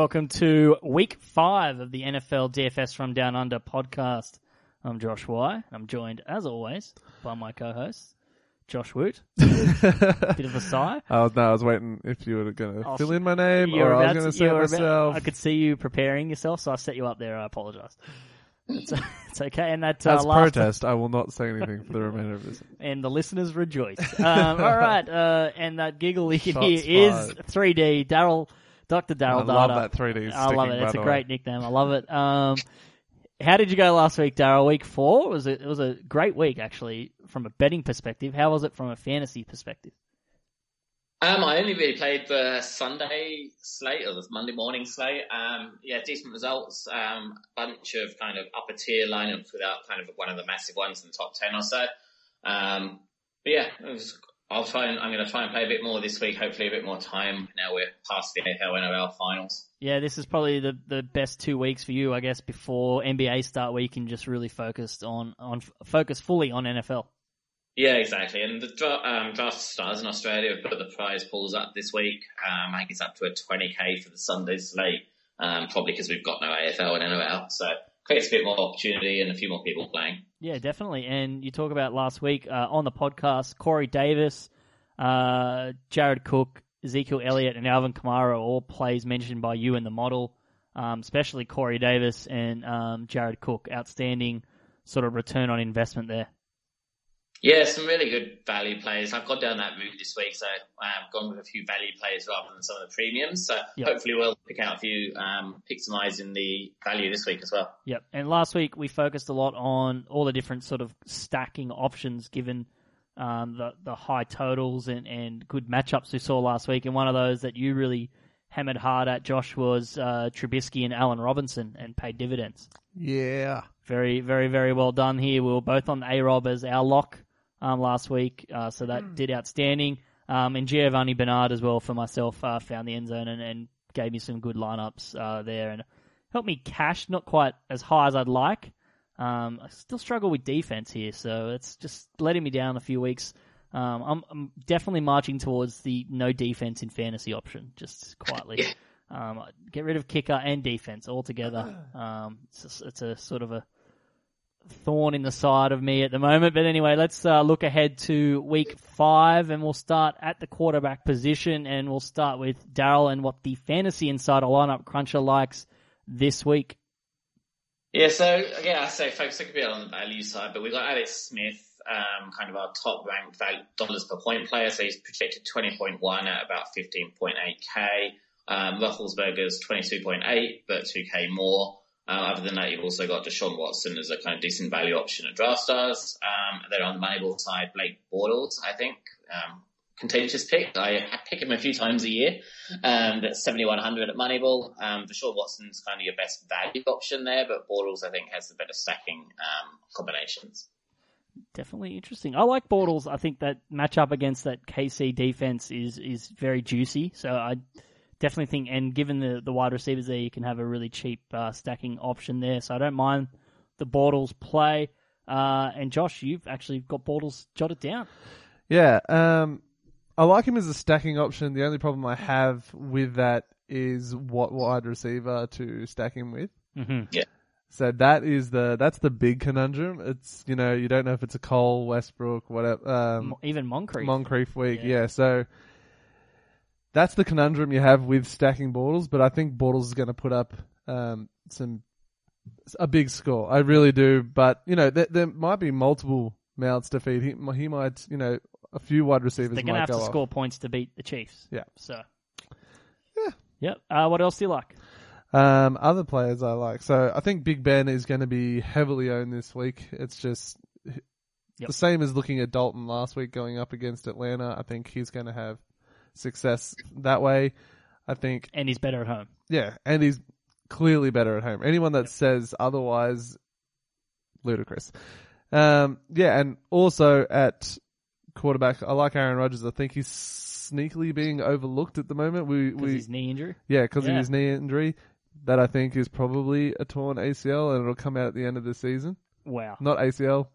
welcome to week five of the NFL DFS from Down Under podcast. I'm Josh Y. I'm joined, as always, by my co-host, Josh Woot. Bit of a sigh. I was, no, I was waiting if you were going to fill in my name or I was going to- say were about- myself. I could see you preparing yourself, so I set you up there. I apologise. It's, it's okay, and that uh, As last protest, I will not say anything for the remainder of this. and the listeners rejoice. Um, all right, uh, and that giggle you can Shots hear fired. is 3D Daryl, Doctor Daryl. Dada. I love that 3D I love it. It's a great nickname. I love it. Um, how did you go last week, Daryl? Week four it was a, it was a great week actually from a betting perspective. How was it from a fantasy perspective? Um, I only really played the Sunday slate or the Monday morning slate. Um, yeah, decent results. Um, bunch of kind of upper tier lineups without kind of one of the massive ones in the top ten or so. Um, but yeah, it was, I'll try and I'm going to try and play a bit more this week. Hopefully, a bit more time. Now we're past the AFL NRL finals. Yeah, this is probably the, the best two weeks for you, I guess, before NBA start, where you can just really focus on on focus fully on NFL. Yeah, exactly. And the um, draft stars in Australia have put the prize pools up this week. Um, I think it's up to a 20k for the Sunday slate, um, probably because we've got no AFL and NRL. So creates a bit more opportunity and a few more people playing. Yeah, definitely. And you talk about last week uh, on the podcast, Corey Davis, uh, Jared Cook, Ezekiel Elliott, and Alvin Kamara all plays mentioned by you in the model, um, especially Corey Davis and um, Jared Cook. Outstanding sort of return on investment there. Yeah, some really good value players. I've gone down that route this week, so I've gone with a few value players rather than some of the premiums. So Yep. hopefully we'll pick out a few, um, pick some eyes in the value this week as well. Yep. And last week we focused a lot on all the different sort of stacking options given um, the the high totals and, and good matchups we saw last week. And one of those that you really hammered hard at, Josh, was uh, Trubisky and Allen Robinson and paid dividends. Yeah. Very, very, very well done here. We were both on A Rob as our lock um, last week, uh, so that did outstanding. Um, and Giovani Bernard as well for myself uh, found the end zone and, and gave me some good lineups uh, there and helped me cash, not quite as high as I'd like. Um, I still struggle with defense here, so it's just letting me down a few weeks. Um, I'm, I'm definitely marching towards the no defense in fantasy option, just quietly. Um, get rid of kicker and defense altogether. Um, it's, a, it's a sort of a thorn in the side of me at the moment. But anyway, let's uh, look ahead to week five, and we'll start at the quarterback position, and we'll start with Daryl and what the fantasy insider lineup cruncher likes this week. Yeah, so again, I say folks, it could be on the value side, but we've got Alex Smith, um, kind of our top ranked value, dollars per point player. So he's projected 20.1 at about 15.8k. Um, Roethlisberger's 22.8, but 2k more. Uh, other than that, you've also got Deshaun Watson as a kind of decent value option at Draft Stars. Um, then on the Moneyball side, Blake Bortles, I think, um, contentious pick. I, I pick him a few times a year. Um, that's 7,100 at Moneyball. Um, Deshaun Watson's kind of your best value option there, but Bortles, I think, has the better stacking, um, combinations. Definitely interesting. I like Bortles. I think that matchup against that KC defense is is very juicy. So I definitely think, and given the the wide receivers there, you can have a really cheap uh, stacking option there. So I don't mind the Bortles play. Uh, and Josh, you've actually got Bortles jotted down. Yeah. Um, I like him as a stacking option. The only problem I have with that is what wide receiver to stack him with. Mm-hmm. So that is the that's the big conundrum. It's you know you don't know if it's a Cole Westbrook whatever um, Even Moncrief. Moncrief week. Yeah. Yeah. So that's the conundrum you have with stacking Bortles. But I think Bortles is going to put up um, some a big score. I really do. But you know there, there might be multiple mouths to feed. He, he might you know a few wide receivers They're going to have to off. score points to beat the Chiefs. Yeah. So. Yeah. Yep. Uh, what else do you like? Um, other players I like. So I think Big Ben is going to be heavily owned this week. It's just Yep. the same as looking at Dalton last week going up against Atlanta. I think he's going to have success that way. I think, And he's better at home. yeah, and he's clearly better at home. Anyone that says otherwise, ludicrous. Um, yeah, and also at quarterback, I like Aaron Rodgers. I think he's sneakily being overlooked at the moment. We, Because we, his knee injury. yeah, because Yeah. of his knee injury. That I think is probably a torn ACL, and it'll come out at the end of the season. Wow. not ACL.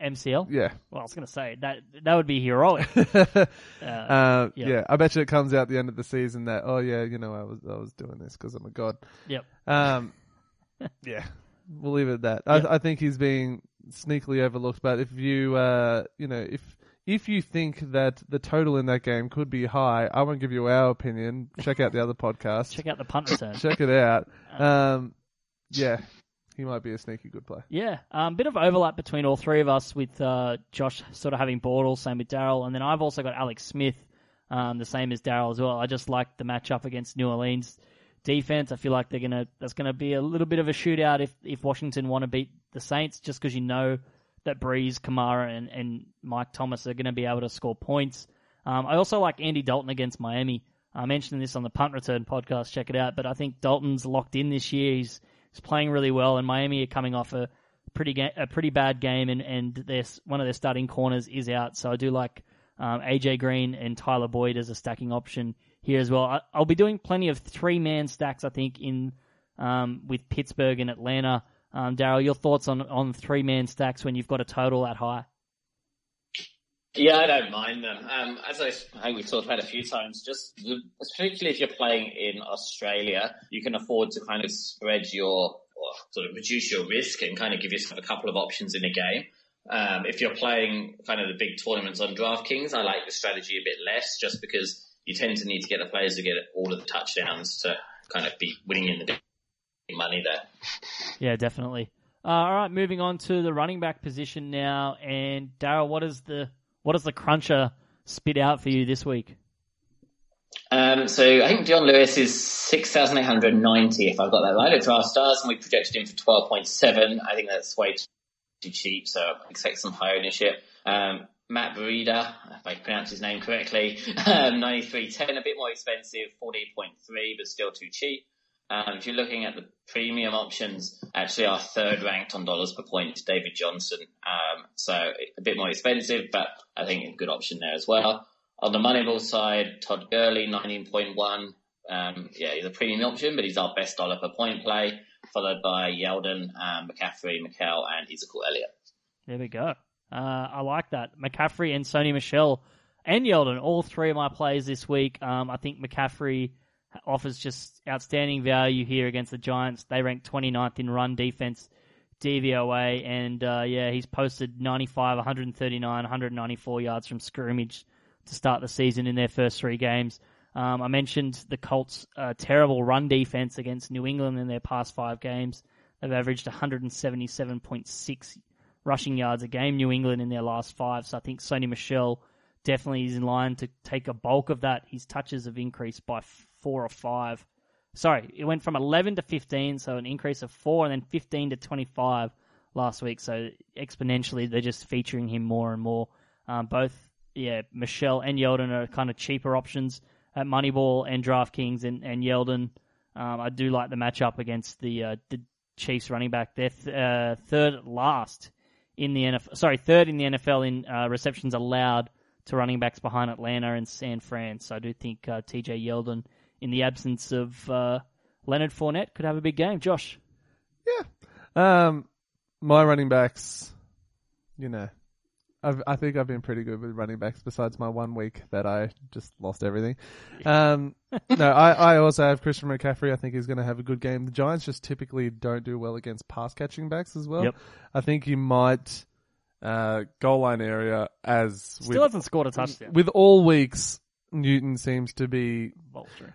MCL. Yeah. Well, I was going to say that that would be heroic. uh, yeah. yeah. I bet you it comes out at the end of the season that oh yeah, you know I was I was doing this because I'm a god. Yep. Um, yeah, we'll leave it at that. Yep. I, I think he's being sneakily overlooked. But if you uh, you know if if you think that the total in that game could be high, I won't give you our opinion. Check out the other podcast. Check out the punt return. Check it out. Um, yeah, he might be a sneaky good play. Yeah, um, bit of overlap between all three of us with uh, Josh sort of having Bortles, same with Daryl, and then I've also got Alex Smith, um, the same as Daryl as well. I just like the matchup against New Orleans defense. I feel like they're gonna that's gonna be a little bit of a shootout if if Washington want to beat the Saints, just because you know that Brees, Kamara, and, and Mike Thomas are to be able to score points. Um, I also like Andy Dalton against Miami. I mentioned this on the punt return podcast. Check it out. But I think Dalton's locked in this year. He's he's playing really well, and Miami are coming off a pretty ga- a pretty bad game, and and their one of their starting corners is out. So I do like um, AJ Green and Tyler Boyd as a stacking option here as well. I, I'll be doing plenty of three man stacks. I think in um, with Pittsburgh and Atlanta. Um, Daryl, your thoughts on on three man stacks when you've got a total that high? Yeah, I don't mind them. Um, as I, I think we've talked about a few times, just particularly if you're playing in Australia, you can afford to kind of spread your, or sort of reduce your risk and kind of give yourself a couple of options in a game. Um, if you're playing kind of the big tournaments on DraftKings, I like the strategy a bit less just because you tend to need to get the players to get all of the touchdowns to kind of be winning in the big money there. Yeah, definitely. Uh, all right, moving on to the running back position now. And Daryl, what is the what does the cruncher spit out for you this week? Um, so I think Dion Lewis is 6,890 if I've got that right at our Stars and we projected him for 12.7. I think that's way too cheap, so I expect some high ownership. Um, Matt Breida, if I pronounce his name correctly, um, 93.10, a bit more expensive, 14.3, but still too cheap. Um, if you're looking at the premium options, actually our third ranked on dollars per point is David Johnson. Um, so a bit more expensive, but I think a good option there as well. On the Moneyball side, Todd Gurley, 19.1. Um, yeah, he's a premium option, but he's our best dollar per point play, followed by Yeldon, um, McCaffrey, McCall, and Ezekiel Elliott. There we go. Uh, I like that. McCaffrey and Sony Michel and Yeldon, all three of my plays this week. Um, I think McCaffrey offers just outstanding value here against the Giants. They rank 29th in run defense DVOA, and uh, yeah, he's posted 95, 139, 194 yards from scrimmage to start the season in their first three games. Um, I mentioned the Colts' uh, terrible run defense against New England in their past five games. They've averaged 177.6 rushing yards a game, New England in their last five. So I think Sony Michel definitely is in line to take a bulk of that. His touches have increased by four or five. Sorry, it went from 11 to 15, so an increase of four, and then 15 to 25 last week. So exponentially, they're just featuring him more and more. Um, both, yeah, Michel and Yeldon are kind of cheaper options at Moneyball and DraftKings, and, and Yeldon. Um, I do like the matchup against the uh, the Chiefs running back. They're th- uh, third last in the NFL. Sorry, third in the NFL in uh, receptions allowed to running backs behind Atlanta and San Fran. So I do think uh, TJ Yeldon, in the absence of uh, Leonard Fournette, could have a big game. Josh. Yeah. Um, my running backs, you know, I've, I think I've been pretty good with running backs besides my one week that I just lost everything. Um, no, I, I also have Christian McCaffrey. I think he's going to have a good game. The Giants just typically don't do well against pass catching backs as well. Yep. I think you might, uh, goal line area as Still with, hasn't scored a touchdown. with all weeks, Newton seems to be Vulture.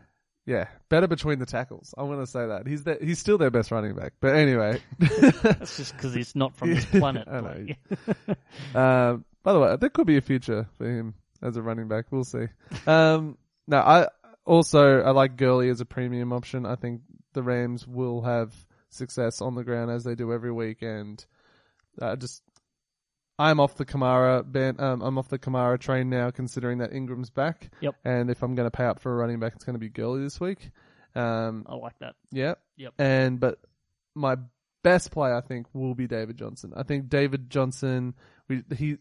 Yeah, better between the tackles. I want to say that he's the, he's still their best running back. But anyway, That's just because he's not from this planet. I know. Like- um, by the way, there could be a future for him as a running back. We'll see. Um, no, I also I like Gurley as a premium option. I think the Rams will have success on the ground as they do every week, and uh, just I'm off the Kamara ban. Um, I'm off the Kamara train now, considering that Ingram's back. Yep. And if I'm going to pay up for a running back, it's going to be Gurley this week. Um, I like that. yeah. Yep. And but my best play, I think, will be David Johnson. I think David Johnson. We, he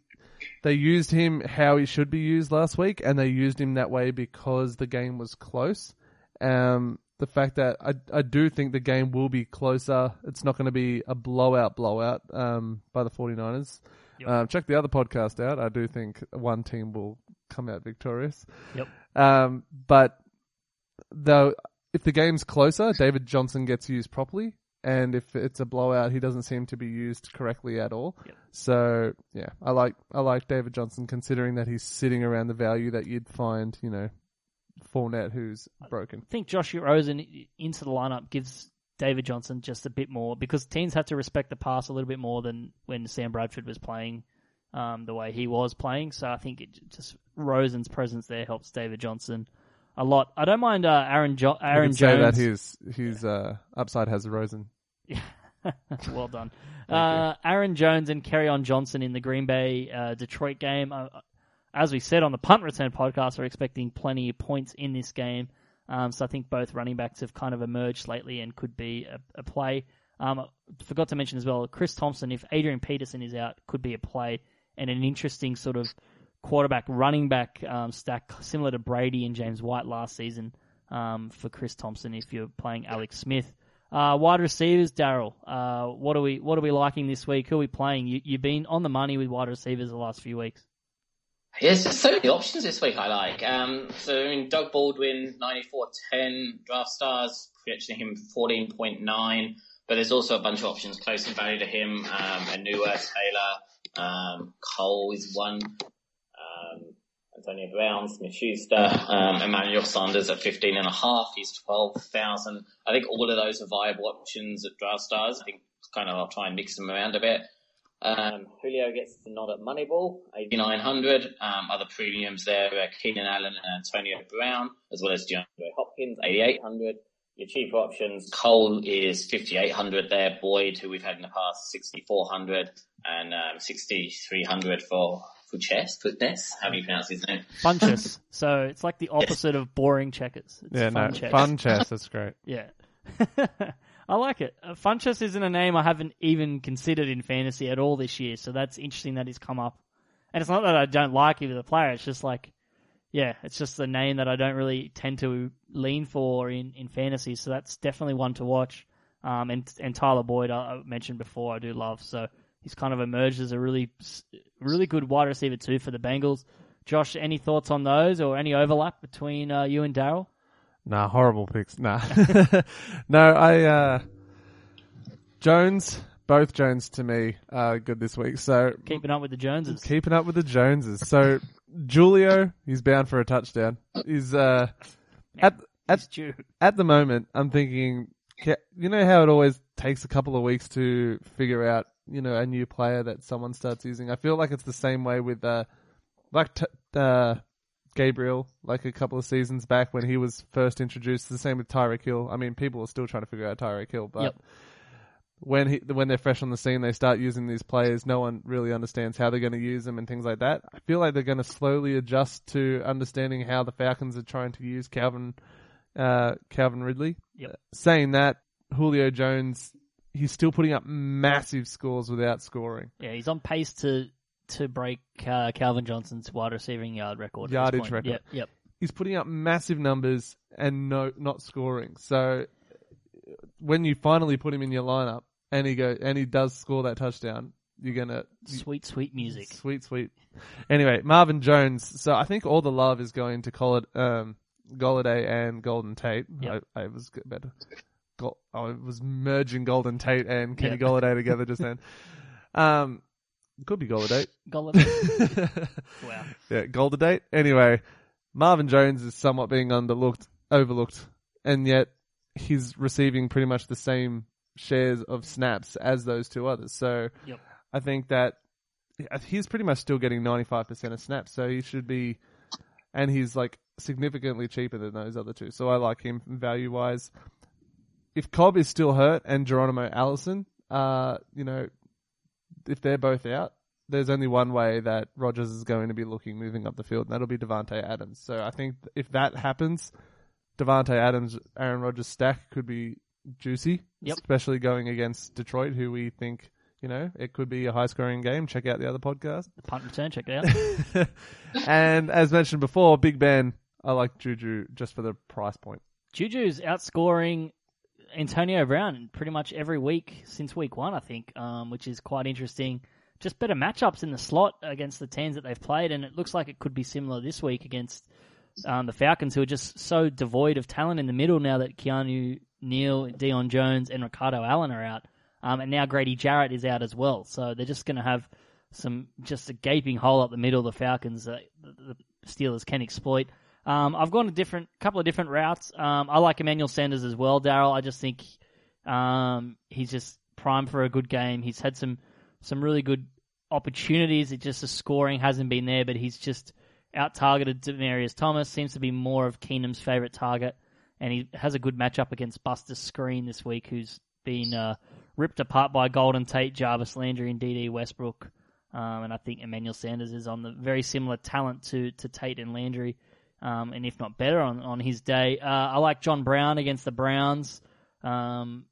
they used him how he should be used last week, and they used him that way because the game was close. Um, the fact that I I do think the game will be closer. It's not going to be a blowout blowout um, by the 49ers. Yep. Um, check the other podcast out. I do think one team will come out victorious. Yep. Um, but though, if the game's closer, David Johnson gets used properly, and if it's a blowout, he doesn't seem to be used correctly at all. Yep. So yeah, I like I like David Johnson considering that he's sitting around the value that you'd find, you know, Fournette who's broken. I think Josh Rosen into the lineup gives David Johnson just a bit more because teams have to respect the pass a little bit more than when Sam Bradford was playing um, the way he was playing. So I think it just Rosen's presence there helps David Johnson a lot. I don't mind uh, Aaron jo- Aaron Jones. say that his his uh, upside has Rosen. Yeah. well done. Uh, Aaron Jones and on Johnson in the Green Bay uh, Detroit game. Uh, as we said on the punt return podcast, we're expecting plenty of points in this game. Um, so I think both running backs have kind of emerged lately and could be a, a play. Um, forgot to mention as well, Chris Thompson, if Adrian Peterson is out, could be a play and an interesting sort of quarterback running back um, stack similar to Brady and James White last season um, for Chris Thompson if you're playing Alex Smith. Uh, wide receivers, Daryl. Uh, what are we what are we liking this week? Who are we playing? You, you've been on the money with wide receivers the last few weeks. Yeah, there's so many options this week I like. Um, so, I mean, Doug Baldwin, 94.10, draft stars, projecting him 14.9, but there's also a bunch of options close in value to him. Um, Anua, Taylor, um, Cole is one, um, Antonio Brown, Smith Schuster, um, Emmanuel Sanders at 15 and a half, he's 12,000. I think all of those are viable options at draft stars. I think kind of I'll try and mix them around a bit. Um, Julio gets the nod at Moneyball, 8,900. Um, other premiums there are Keenan Allen and Antonio Brown, as well as DeAndre Hopkins, 8,800. Your cheaper options, Cole is 5,800 there, Boyd, who we've had in the past, 6,400, and um, 6,300 for Fuches, Futness, how do you pronounce his name? Funchess. so it's like the opposite of boring checkers. It's Yeah, fun no, chess. fun chess. That's great. Yeah. I like it. Uh, Funchess isn't a name I haven't even considered in fantasy at all this year, so that's interesting that he's come up. And it's not that I don't like as a player, it's just like, yeah, it's just a name that I don't really tend to lean for in, in fantasy, so that's definitely one to watch. Um, and, and Tyler Boyd, I, I mentioned before, I do love, so he's kind of emerged as a really, really good wide receiver too for the Bengals. Josh, any thoughts on those or any overlap between uh, you and Daryl? Nah, horrible picks. Nah. no, I, uh, Jones, both Jones to me are good this week. So Keeping up with the Joneses. keeping up with the Joneses. So Julio, he's bound for a touchdown. He's, uh, at, at, at the moment, I'm thinking, you know how it always takes a couple of weeks to figure out, you know, a new player that someone starts using. I feel like it's the same way with, uh, like, t- uh, Gabriel, like a couple of seasons back when he was first introduced. The same with Tyreek Hill. I mean, people are still trying to figure out Tyreek Hill, but Yep. when he when they're fresh on the scene, they start using these players. No one really understands how they're going to use them and things like that. I feel like they're going to slowly adjust to understanding how the Falcons are trying to use Calvin uh, Calvin Ridley. Yep. Saying that, Julio Jones, he's still putting up massive scores without scoring. Yeah, he's on pace to to break uh, Calvin Johnson's wide receiving yard record. Yardage record. Yep, yep. He's putting up massive numbers and no not scoring. So when you finally put him in your lineup and he go and he does score that touchdown, you're gonna Sweet, sweet music. Sweet, sweet. Anyway, Marvin Jones. So I think all the love is going to call it um, Golladay and Golden Tate. Yep. I, I was better. I was merging Golden Tate and Kenny Yep. Golladay together just then. Um, could be Golladay. Golladay. wow. yeah, Golden Date. Anyway, Marvin Jones is somewhat being underlooked, overlooked, and yet he's receiving pretty much the same shares of snaps as those two others. So Yep. I think that he's pretty much still getting 95% of snaps. So he should be, and he's like significantly cheaper than those other two. So I like him value wise. If Cobb is still hurt and Geronimo Allison, uh, you know, if they're both out, there's only one way that Rodgers is going to be looking moving up the field, and that'll be Davante Adams. So I think if that happens, Davante Adams, Aaron Rodgers stack could be juicy, Yep. especially going against Detroit, who we think you know it could be a high scoring game. Check out the other podcast. The punt return, check it out. and as mentioned before, Big Ben, I like Juju just for the price point. Juju's outscoring Antonio Brown pretty much every week since week one, I think, um, which is quite interesting. Just better matchups in the slot against the teams that they've played, and it looks like it could be similar this week against um, the Falcons, who are just so devoid of talent in the middle now that Keanu Neal, Deion Jones, and Ricardo Allen are out, um, and now Grady Jarrett is out as well. So they're just going to have some just a gaping hole up the middle. The Falcons, uh, the Steelers can exploit. Um, I've gone a different couple of different routes. Um, I like Emmanuel Sanders as well, Daryl. I just think um, he's just primed for a good game. He's had some some really good opportunities. It just the scoring hasn't been there, but he's just out targeted Demaryius Thomas. Seems to be more of Keenum's favorite target, and he has a good matchup against Buster Skrine this week, who's been uh, ripped apart by Golden Tate, Jarvis Landry, and Dede Westbrook. Um, and I think Emmanuel Sanders is on the very similar talent to, to Tate and Landry, um, and if not better on, on his day. Uh, I like John Brown against the Browns. Um,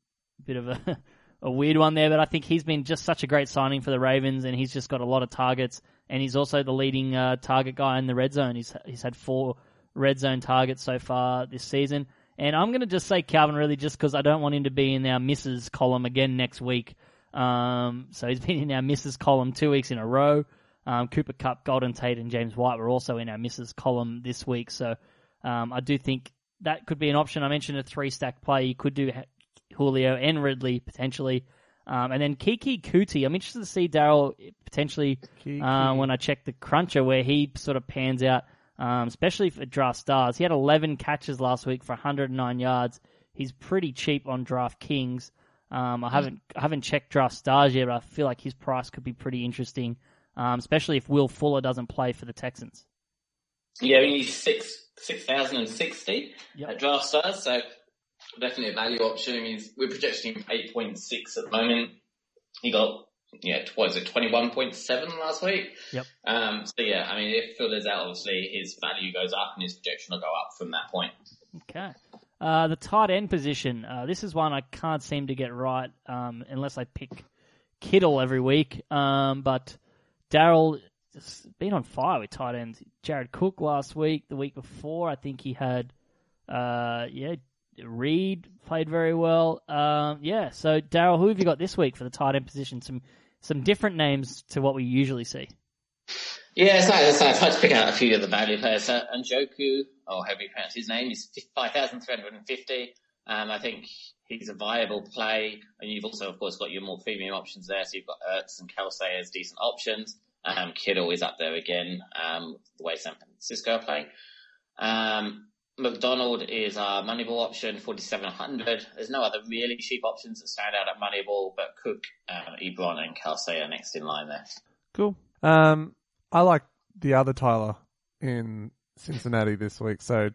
bit of a, a weird one there, but I think he's been just such a great signing for the Ravens, and he's just got a lot of targets, and he's also the leading uh, target guy in the red zone. He's he's had four red zone targets so far this season. And I'm going to just say Calvin Ridley just because I don't want him to be in our misses column again next week. Um, so he's been in our misses column two weeks in a row. Um, Cooper Kupp, Golden Tate, and James White were also in our misses column this week. So um, I do think that could be an option. I mentioned a three stack play. You could do Julio and Ridley potentially. Um, and then Keke Coutee. I'm interested to see Daryl potentially uh, when I check the cruncher where he sort of pans out, um, especially for draft stars. He had 11 catches last week for 109 yards. He's pretty cheap on DraftKings. Um, I haven't I haven't checked draft stars yet, but I feel like his price could be pretty interesting, um, especially if Will Fuller doesn't play for the Texans. Yeah, we need six six thousand and sixty yep. at draft stars, so definitely a value option. He's, we're projecting eight point six at the moment. He got yeah, what is it, twenty one point seven last week? Yep. Um, so yeah, I mean, if Fuller's out, obviously his value goes up and his projection will go up from that point. Okay. Uh, the tight end position. Uh, this is one I can't seem to get right um, unless I pick Kittle every week. Um, but Daryl been on fire with tight ends. Jared Cook last week, the week before, I think he had, uh, yeah, Reed played very well. Um, yeah, so Daryl, who have you got this week for the tight end position? Some some different names to what we usually see. Yeah, it's nice. It's nice. To pick out a few of the value players. So, Njoku, or however you pronounce his name, is 5,350. Um, I think he's a viable play. And you've also, of course, got your more premium options there. So you've got Ertz and Kelce as decent options. Um, Kittle is up there again, um, the way San Francisco are playing. Um, McDonald is our Moneyball option, 4,700. There's no other really cheap options that stand out at Moneyball, but Cook, um, Ebron and Kelce are next in line there. Cool. Um, I like the other Tyler in Cincinnati this week. So,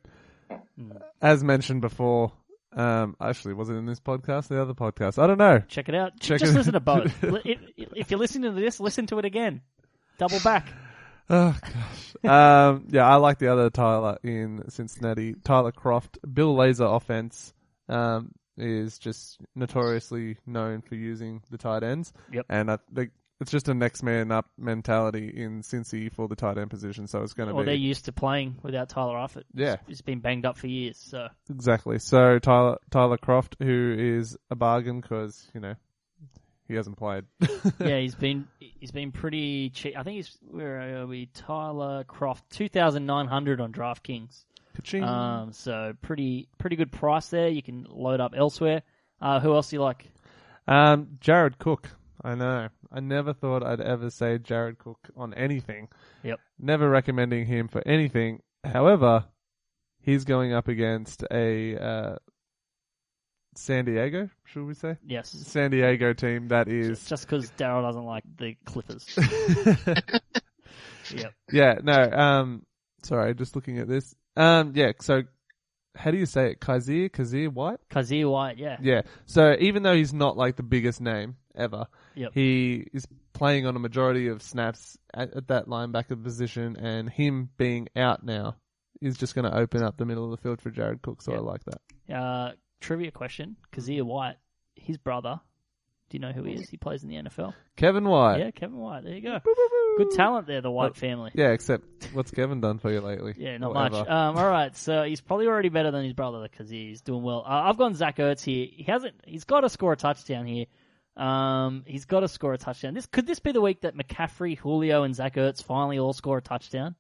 as mentioned before, um, actually, was it in this podcast? The other podcast? I don't know. Check it out. Check Just it listen to both. if, if, you're listening to this, listen to it again. Double back. Oh gosh. um, yeah, I like the other Tyler in Cincinnati. Tyler Kroft, Bill Lazor offense. Um, is just notoriously known for using the tight ends. Yep. And I think it's just a next man up mentality in Cincy for the tight end position. So it's going to well, be. they're used to playing without Tyler Eifert. Yeah, he's been banged up for years. So exactly. So Tyler Tyler Kroft, who is a bargain because you know he hasn't played. yeah, he's been he's been pretty cheap. I think he's where are we? Tyler Kroft, two thousand nine hundred on DraftKings. Ka-ching. Um, so pretty pretty good price there. You can load up elsewhere. Uh, who else do you like? Um, Jared Cook. I know. I never thought I'd ever say Jared Cook on anything. Yep. Never recommending him for anything. However, he's going up against a uh, San Diego, should we say? Yes. San Diego team that is just because Daryl doesn't like the Clippers. yep. Yeah. No. Um. Sorry. Just looking at this. Um. Yeah. So how do you say it? Kyzir, Kyzir White? Kyzir White, yeah. Yeah. So even though he's not like the biggest name ever, yep. he is playing on a majority of snaps at, at that linebacker position, and him being out now is just going to open up the middle of the field for Jared Cook. So yep. I like that. Uh, trivia question: Kyzir White, his brother, Do you know who he is? He plays in the NFL. Kevin White. Yeah, Kevin White. There you go. Good talent there, the White family. Yeah, except what's Kevin done for you lately? Yeah, not Whatever. much. Um, all right, so he's probably already better than his brother because he's doing well. Uh, I've gone Zach Ertz here. He hasn't. He's got to score a touchdown here. Um, he's got to score a touchdown. This could this be the week that McCaffrey, Julio, and Zach Ertz finally all score a touchdown?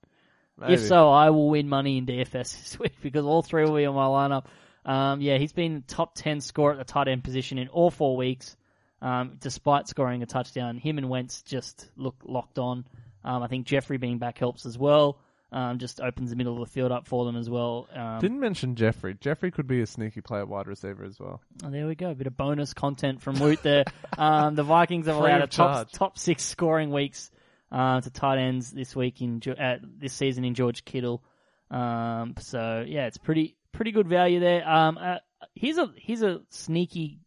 Maybe. If so, I will win money in DFS this week because all three will be on my lineup. Um, yeah, he's been top 10 scorer at the tight end position in all four weeks, um, despite scoring a touchdown. Him and Wentz just look locked on. Um, I think Jeffery being back helps as well. Um, just opens the middle of the field up for them as well. Um, Didn't mention Jeffery. Jeffery could be a sneaky player wide receiver as well. Oh, there we go. A bit of bonus content from Woot there. um, the Vikings have allowed a top top six scoring weeks uh, to tight ends this week in uh, this season in George Kittle. Um, so yeah, it's pretty pretty good value there. Um, uh, here's a here's a sneaky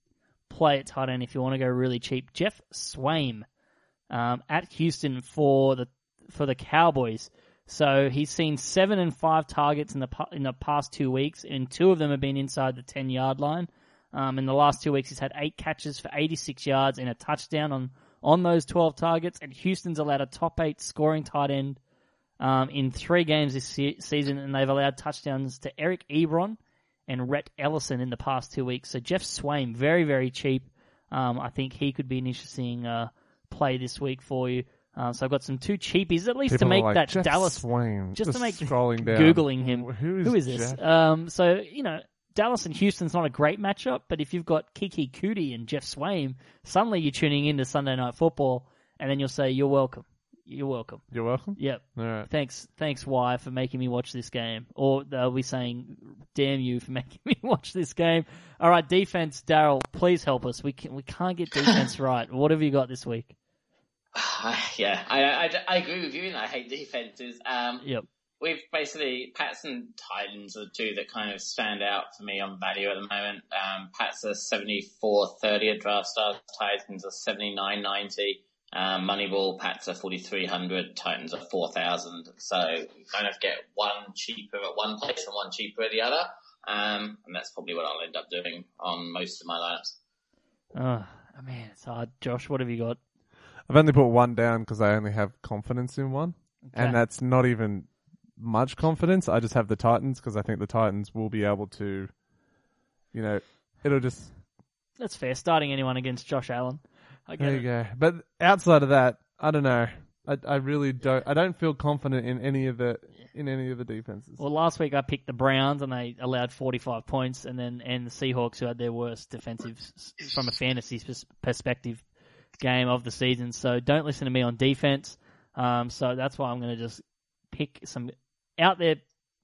play at tight end if you want to go really cheap. Geoff Swaim um, at Houston for the for the Cowboys. So he's seen seven and five targets in the in the past two weeks, and two of them have been inside the ten yard line. Um, in the last two weeks, he's had eight catches for 86 yards and a touchdown on on those 12 targets. And Houston's allowed a top eight scoring tight end um, in three games this se- season, and they've allowed touchdowns to Eric Ebron and Rhett Ellison in the past two weeks. So Geoff Swaim, very very cheap. Um, I think he could be an interesting uh, play this week for you. Uh, so I've got some two cheapies at least People to make like, that Jeff Dallas Swaim. just to make scrolling down, googling him. Who is, Who is this? Um, so you know, Dallas and Houston's not a great matchup, but if you've got Keke Coutee and Geoff Swaim, suddenly you're tuning into Sunday Night Football, and then you'll say, "You're welcome. You're welcome." You're welcome. Yep. All right. Thanks, thanks, Y, for making me watch this game. Or they'll be saying, "Damn you for making me watch this game." All right, defense, Daryl, please help us. We can, we can't get defense right. What have you got this week? yeah, I, I, I agree with you, and I hate defenses. Um, Yep. we've basically Pats and Titans are the two that kind of stand out for me on value at the moment. Um, Pats are seventy four thirty at draft stars, Titans are seventy nine ninety. Um, Moneyball Pats are forty three hundred, Titans are four thousand. So you kind of get one cheaper at one place and one cheaper at the other. Um, and that's probably what I'll end up doing on most of my lineups. Oh man, it's hard. Josh, what have you got? I've only put one down because I only have confidence in one, Okay. and that's not even much confidence. I just have the Titans because I think the Titans will be able to, you know, it'll just That's fair. Starting anyone against Josh Allen. I get there it. you go. But outside of that, I don't know. I I really don't. I don't feel confident in any of the in any of the defenses. Well, last week I picked the Browns and they allowed 45 points, and then and the Seahawks who had their worst defensive from a fantasy perspective game of the season. So don't listen to me on defense. Um, so that's why I'm going to just pick some out there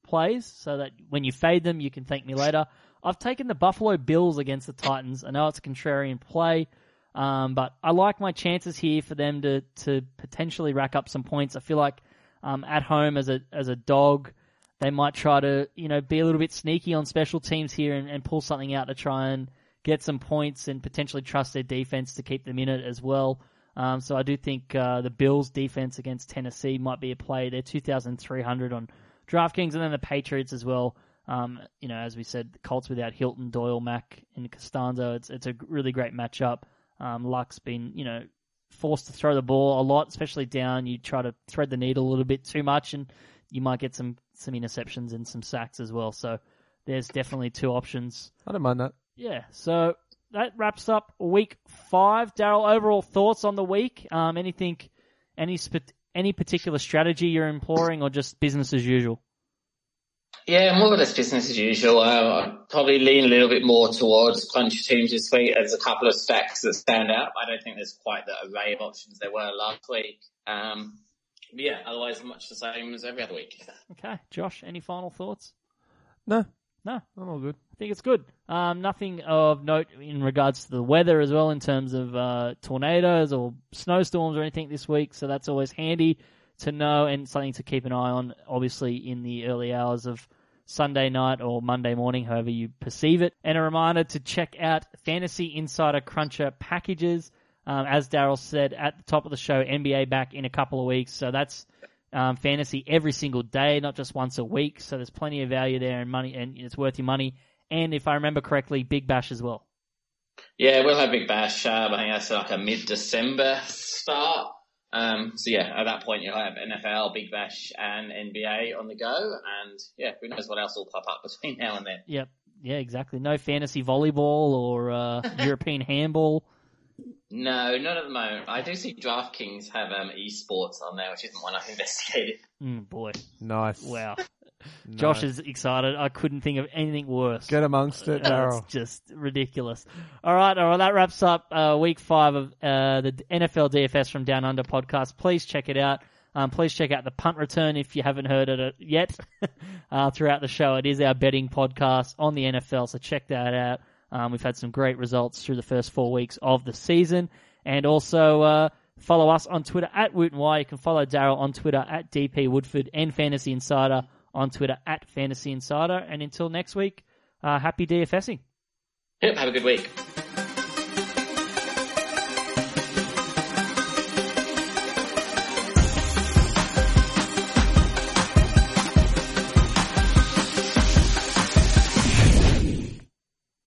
plays so that when you fade them, you can thank me later. I've taken the Buffalo Bills against the Titans. I know it's a contrarian play, um, but I like my chances here for them to to potentially rack up some points. I feel like um, at home as a as a dog, they might try to you know be a little bit sneaky on special teams here and, and pull something out to try and get some points and potentially trust their defense to keep them in it as well. Um, so I do think uh, the Bills' defense against Tennessee might be a play. They're 2,300 on DraftKings, and then the Patriots as well. Um, you know, as we said, Colts without Hilton, Doyle, Mack, and Castonzo. It's it's a really great matchup. Um, Luck's been you know forced to throw the ball a lot, especially down. You try to thread the needle a little bit too much, and you might get some some interceptions and some sacks as well. So there's definitely two options. I don't mind that. Yeah, so that wraps up week five. Daryl, overall thoughts on the week? Um, anything, any sp- any particular strategy you're employing, or just business as usual? Yeah, more or less business as usual. Uh, I'd probably lean a little bit more towards punch teams this week. There's a couple of stacks that stand out. I don't think there's quite the array of options there were last week. Um, but yeah, otherwise much the same as every other week. Okay, Josh, any final thoughts? No, No, I'm all good. I think it's good. Um, nothing of note in regards to the weather as well, in terms of uh, tornadoes or snowstorms or anything this week. So that's always handy to know and something to keep an eye on. Obviously, in the early hours of Sunday night or Monday morning, however you perceive it. And a reminder to check out Fantasy Insider Cruncher packages. Um, as Daryl said at the top of the show, NBA back in a couple of weeks. So that's um, fantasy every single day, not just once a week. So there's plenty of value there and money, and it's worth your money. And if I remember correctly, Big Bash as well. Yeah, we'll have Big Bash. Um, I think that's like a mid-December start. Um, so yeah, at that point you'll have NFL, Big Bash, and NBA on the go, and yeah, who knows what else will pop up between now and then. Yep. Yeah, exactly. No fantasy volleyball or uh, European handball. No, not at the moment. I do see DraftKings have um, esports on there, which isn't one I've investigated. Mm, boy, Nice. wow. Nice. Josh is excited. I couldn't think of anything worse. Get amongst it, Uh, Daryl. It's just ridiculous. All right, all right. That wraps up uh, week five of uh, the NFL DFS from Down Under podcast. Please check it out. Um, please check out the punt return if you haven't heard it yet. uh, throughout the show, it is our betting podcast on the NFL, so check that out. Um, we've had some great results through the first four weeks of the season, and also uh, follow us on Twitter at Woot and Y. You can follow Daryl on Twitter at DP Woodford and Fantasy Insider on Twitter at Fantasy Insider. And until next week, uh, happy DFSing. Yep, have a good week.